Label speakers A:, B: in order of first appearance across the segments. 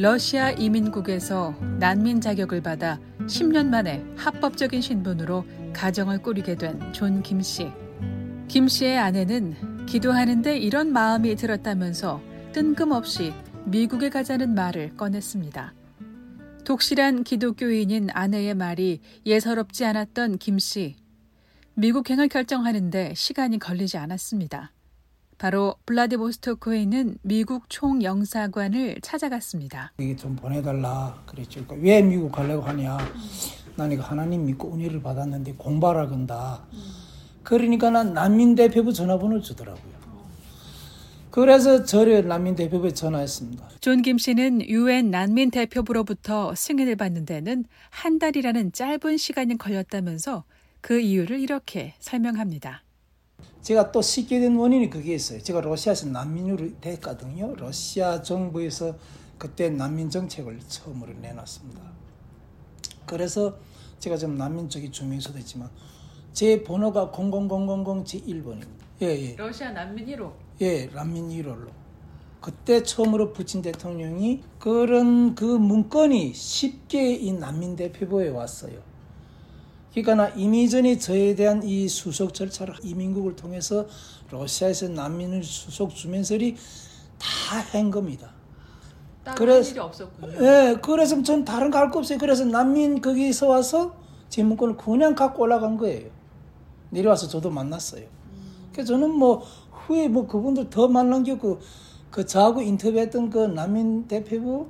A: 러시아 이민국에서 난민 자격을 받아 10년 만에 합법적인 신분으로 가정을 꾸리게 된 존 김 씨. 김 씨의 아내는 기도하는데 이런 마음이 들었다면서 뜬금없이 미국에 가자는 말을 꺼냈습니다. 독실한 기독교인인 아내의 말이 예사롭지 않았던 김 씨. 미국행을 결정하는데 시간이 걸리지 않았습니다. 바로 블라디보스토크에 있는 미국 총영사관을 찾아갔습니다.
B: 이게 좀 보내달라 그랬죠. 그러니까 왜 미국 가려고 하냐? 난 이거 하나님 믿고 은혜를 받았는데 공부하러 간다. 그러니까 난 난민 대표부 전화번호 주더라고요. 그래서 저를 난민 대표부에 전화했습니다.
A: 존 김 씨는 유엔 난민 대표부로부터 승인을 받는 데는 한 달이라는 짧은 시간이 걸렸다면서 그 이유를 이렇게 설명합니다.
B: 제가 또 쉽게 된 원인이 그게 있어요. 제가 러시아에서 난민으로 됐거든요. 러시아 정부에서 그때 난민 정책을 처음으로 내놨습니다. 그래서 제가 지금 난민 쪽에 주민서도 있지만 제 번호가 0000 제 1번입니다. 예, 예.
A: 러시아 난민 1호.
B: 예, 난민 1호로. 그때 처음으로 푸친 대통령이 그런 그 문건이 쉽게 이 난민 대표부에 왔어요. 그러니까 나 이미 전에 저에 대한 이 수속 절차를 이민국을 통해서 러시아에서 난민을 수속 주면서리 다한 겁니다.
A: 그래서 일이 없었군요.
B: 예, 그래서 전 다른 거 할 거 없어요. 그래서 난민 거기서 와서 제 문건을 그냥 갖고 올라간 거예요. 내려와서 저도 만났어요. 그래서 저는 뭐 후에 뭐 그분들 더 만난 게 없고 그 저하고 인터뷰했던 그 난민 대표부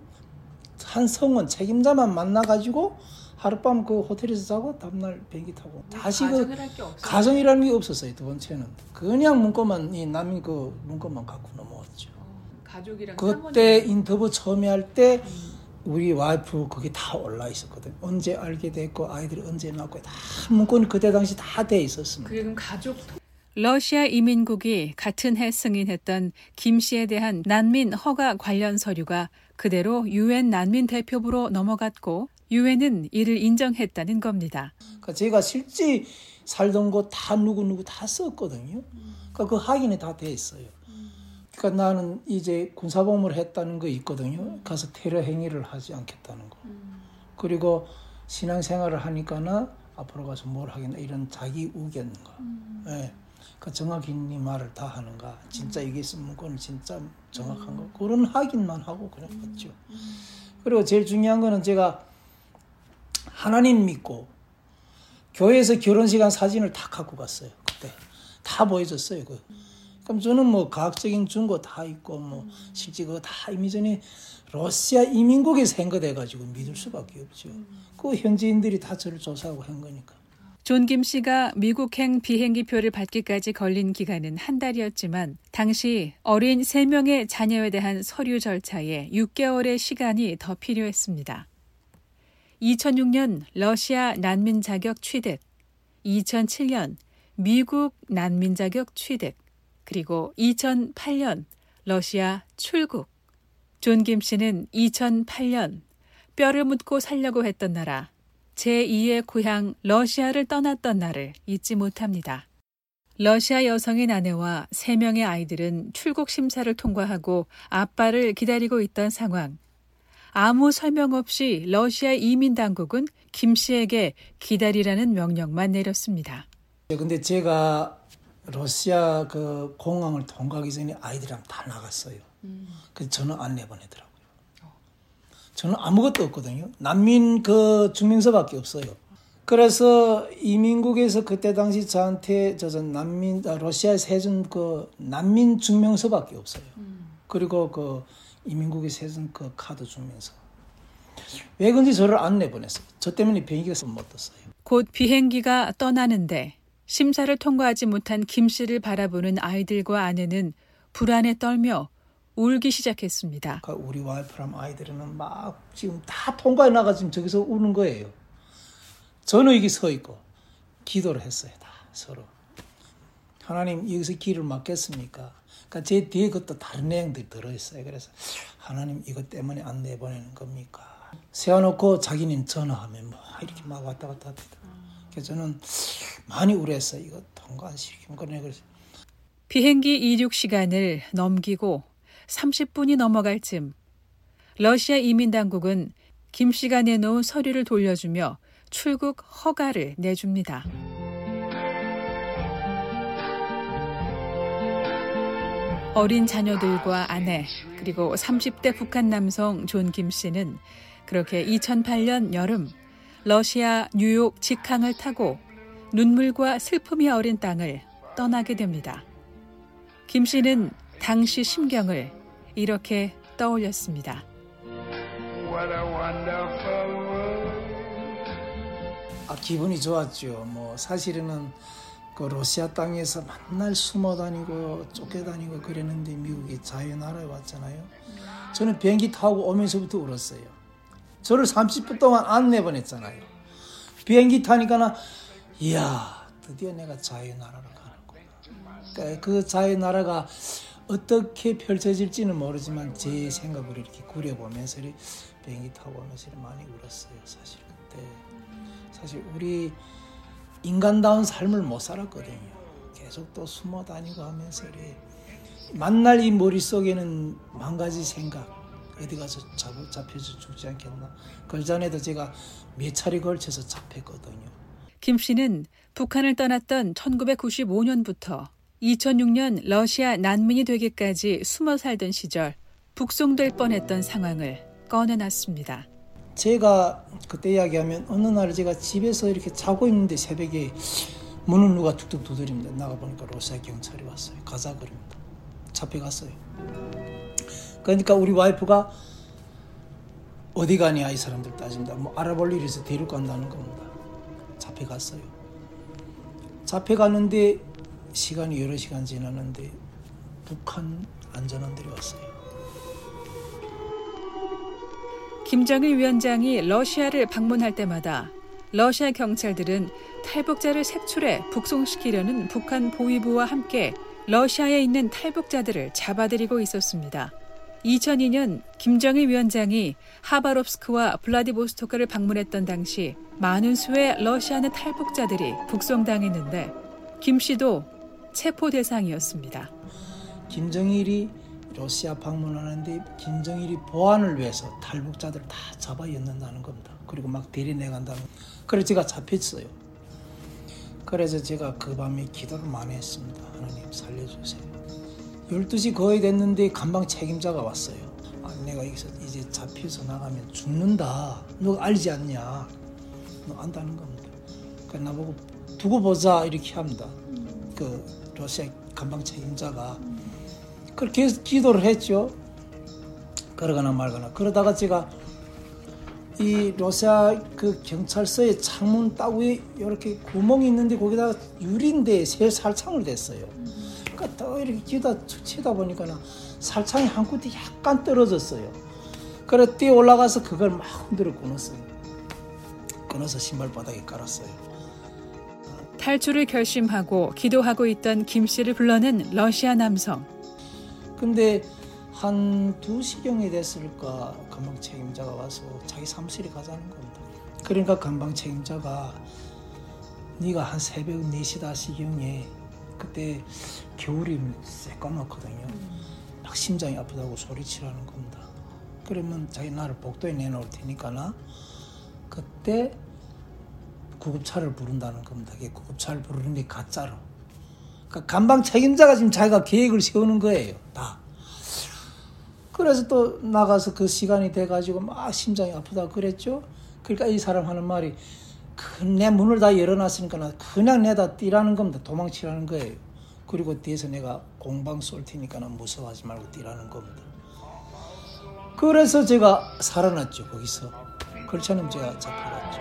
B: 한 성원 책임자만 만나가지고 하룻밤 그 호텔에서 자고 다음날 비행기 타고 다시 그 가정이라는 게 없었어요 두 번째는 그냥 문건만 이 남이 그 문건만 갖고 넘어왔죠. 어,
A: 가족이랑
B: 그때 인터뷰 처음에 할 때 우리 와이프 거기 다 올라 있었거든. 언제 알게 됐고 아이들이 언제 낳고 다 문건이 그때 당시 다 돼 있었습니다.
A: 그게 그럼 가족 러시아 이민국이 같은 해 승인했던 김 씨에 대한 난민 허가 관련 서류가 그대로 유엔 난민 대표부로 넘어갔고 유엔은 이를 인정했다는 겁니다.
B: 그러니까 제가 실제 살던 곳다 누구누구 다 썼거든요. 그러니까 그 확인이 다 돼 있어요. 그러니까 나는 이제 군사복무를 했다는 거 있거든요. 가서 테러 행위를 하지 않겠다는 거. 그리고 신앙생활을 하니까나 앞으로 가서 뭘 하겠나 이런 자기 우견과 예. 그 정확히 네 말을 다 하는가 진짜 이게 있으면 그건 진짜 정확한 거 그런 확인만 하고 그냥 갔죠 그리고 제일 중요한 거는 제가 하나님 믿고 교회에서 결혼식 한 사진을 다 갖고 갔어요. 그때 다 보여줬어요. 그. 그럼 저는 뭐 과학적인 증거 다 있고 뭐 실제 그거 다 이미 전에 러시아 이민국에서 한 거 돼 가지고 믿을 수밖에 없죠. 그 현지인들이 다 저를 조사하고 한 거니까.
A: 존 김 씨가 미국행 비행기표를 받기까지 걸린 기간은 한 달이었지만 당시 어린 3명의 자녀에 대한 서류 절차에 6개월의 시간이 더 필요했습니다. 2006년 러시아 난민 자격 취득, 2007년 미국 난민 자격 취득, 그리고 2008년 러시아 출국. 존 김 씨는 2008년 뼈를 묻고 살려고 했던 나라 제2의 고향 러시아를 떠났던 날을 잊지 못합니다. 러시아 여성인 아내와 3명의 아이들은 출국 심사를 통과하고 아빠를 기다리고 있던 상황. 아무 설명 없이 러시아 이민 당국은 김 씨에게 기다리라는 명령만 내렸습니다.
B: 네, 근데 제가 러시아 그 공항을 통과하기 전에 아이들이랑 다 나갔어요. 음. 그래서 저는 안 내보내더라고요. 저는 아무것도 없거든요. 난민 그 증명서밖에 없어요. 그래서 이민국에서 그때 당시 저한테 저 난민 아, 러시아에서 해준 그 난민 증명서밖에 없어요. 음. 그리고 그 이민국에 세준 그 카드 주면서 왜 그런지 저를 안 내보냈어요. 저 때문에 비행기가 못 떴어요.
A: 곧 비행기가 떠나는데 심사를 통과하지 못한 김 씨를 바라보는 아이들과 아내는 불안에 떨며 울기 시작했습니다.
B: 그러니까 우리 와이프랑 아이들은 막 지금 다 통과해 나가 지금 저기서 우는 거예요. 저는 여기 서 있고 기도를 했어요. 다 서로. 하나님 여기서 길을 막겠습니까? 그러니까 제 뒤에 그것도 다른 내용들이 들어있어요. 그래서 하나님 이것 때문에 안 내보내는 겁니까? 세워놓고 자기님 전화하면 뭐 이렇게 막 왔다 갔다 합니다. 그래서 저는 많이 우려했어요. 이거 통과시키면 그래 그래서
A: 비행기 이륙 시간을 넘기고 30분이 넘어갈 즈음 러시아 이민 당국은 김 씨가 내놓은 서류를 돌려주며 출국 허가를 내줍니다. 어린 자녀들과 아내 그리고 30대 북한 남성 존 김 씨는 그렇게 2008년 여름 러시아 뉴욕 직항을 타고 눈물과 슬픔이 어린 땅을 떠나게 됩니다. 김 씨는 당시 심경을 이렇게 떠올렸습니다.
B: 아, 기분이 좋았죠. 뭐 사실은 그 러시아 땅에서 맨날 숨어 다니고 쫓겨 다니고 그랬는데 미국이 자유 나라에 왔잖아요. 저는 비행기 타고 오면서부터 울었어요. 저를 30분 동안 안 내보냈잖아요. 비행기 타니까 이야 드디어 내가 자유 나라로 가는구나. 그러니까 그 자유 나라가 어떻게 펼쳐질지는 모르지만 제 생각을 이렇게 그려보면서 비행기 타고 오면서 많이 울었어요. 사실 그때 사실 우리 인간다운 삶을 못 살았거든요. 계속 또 숨어 다니고 하면서 만날 이 머릿속에는 만 가지 생각 어디 가서 잡, 잡혀서 죽지 않겠나. 그 전에도 제가 몇 차례 걸쳐서 잡혔거든요.
A: 김 씨는 북한을 떠났던 1995년부터 2006년 러시아 난민이 되기까지 숨어 살던 시절 북송될 뻔했던 상황을 꺼내놨습니다.
B: 제가 그때 이야기하면 어느 날 제가 집에서 이렇게 자고 있는데 새벽에 문을 누가 툭툭 두드립니다. 나가보니까 러시아 경찰이 왔어요. 가자 그럽니다. 잡혀갔어요. 그러니까 우리 와이프가 어디 가냐 이 사람들 따진다. 뭐 알아볼 일 있어 데리고 간다는 겁니다. 잡혀갔어요. 잡혀갔는데 시간이 여러 시간 지났는데 북한 안전원들이 왔어요.
A: 김정일 위원장이 러시아를 방문할 때마다 러시아 경찰들은 탈북자를 색출해 북송시키려는 북한 보위부와 함께 러시아에 있는 탈북자들을 잡아들이고 있었습니다. 2002년 김정일 위원장이 하바롭스크와 블라디보스토크를 방문했던 당시 많은 수의 러시아는 탈북자들이 북송당했는데 김 씨도 체포 대상이었습니다.
B: 김정일이 러시아 방문하는데 김정일이 보안을 위해서 탈북자들 다 잡아 였는다는 겁니다. 그리고 막 데려내간다는. 그래서 제가 잡혔어요. 그래서 제가 그 밤에 기도를 많이 했습니다. 하나님 살려주세요. 12시 거의 됐는데 간방 책임자가 왔어요. 아, 내가 여기서 이제 잡혀서 나가면 죽는다. 너 알지 않냐? 너 안다는 겁니다. 그 나보고 두고 보자 이렇게 합니다. 그 러시아 간방 책임자가 그렇게 기도를 했죠. 그러거나 말거나 그러다가 제가 이 러시아 그 경찰서의 창문 따위에 이렇게 구멍이 있는데 거기다가 유리인데 새 살창을 댔어요. 그러니까 또 이렇게 기다 치다 보니까 살창이 한 군데 약간 떨어졌어요. 그래 뛰어 올라가서 그걸 막 흔들어 끊었어요. 끊어서 신발 바닥에 깔았어요.
A: 탈출을 결심하고 기도하고 있던 김 씨를 불러낸 러시아 남성.
B: 근데 한 2시경이 됐을까 감방 책임자가 와서 자기 사무실에 가자는 겁니다. 그러니까 감방 책임자가 네가 한 새벽 4시 5시경에 그때 겨울이 새까맣거든요. 막 심장이 아프다고 소리치라는 겁니다. 그러면 자기 나를 복도에 내놓을 테니까 나 그때 구급차를 부른다는 겁니다. 구급차를 부르는데 가짜로. 그러니까 간방 책임자가 지금 자기가 계획을 세우는 거예요. 다. 그래서 또 나가서 그 시간이 돼가지고 막 심장이 아프다 그랬죠. 그러니까 이 사람 하는 말이 내 문을 다 열어놨으니까 그냥 내다 뛰라는 겁니다. 도망치라는 거예요. 그리고 뒤에서 내가 공방 쏠 테니까 무서워하지 말고 뛰라는 겁니다. 그래서 제가 살아났죠 거기서. 그렇지 않으면 제가 잡혀갔죠.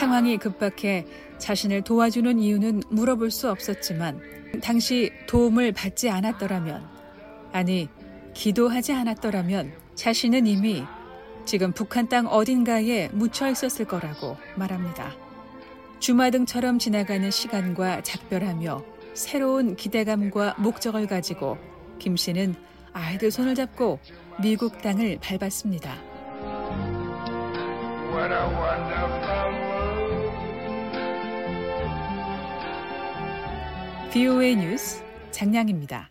A: 상황이 급박해 자신을 도와주는 이유는 물어볼 수 없었지만 당시 도움을 받지 않았더라면 아니 기도하지 않았더라면 자신은 이미 지금 북한 땅 어딘가에 묻혀 있었을 거라고 말합니다. 주마등처럼 지나가는 시간과 작별하며 새로운 기대감과 목적을 가지고 김 씨는 아이들 손을 잡고 미국 땅을 밟았습니다. VOA 뉴스 장량입니다.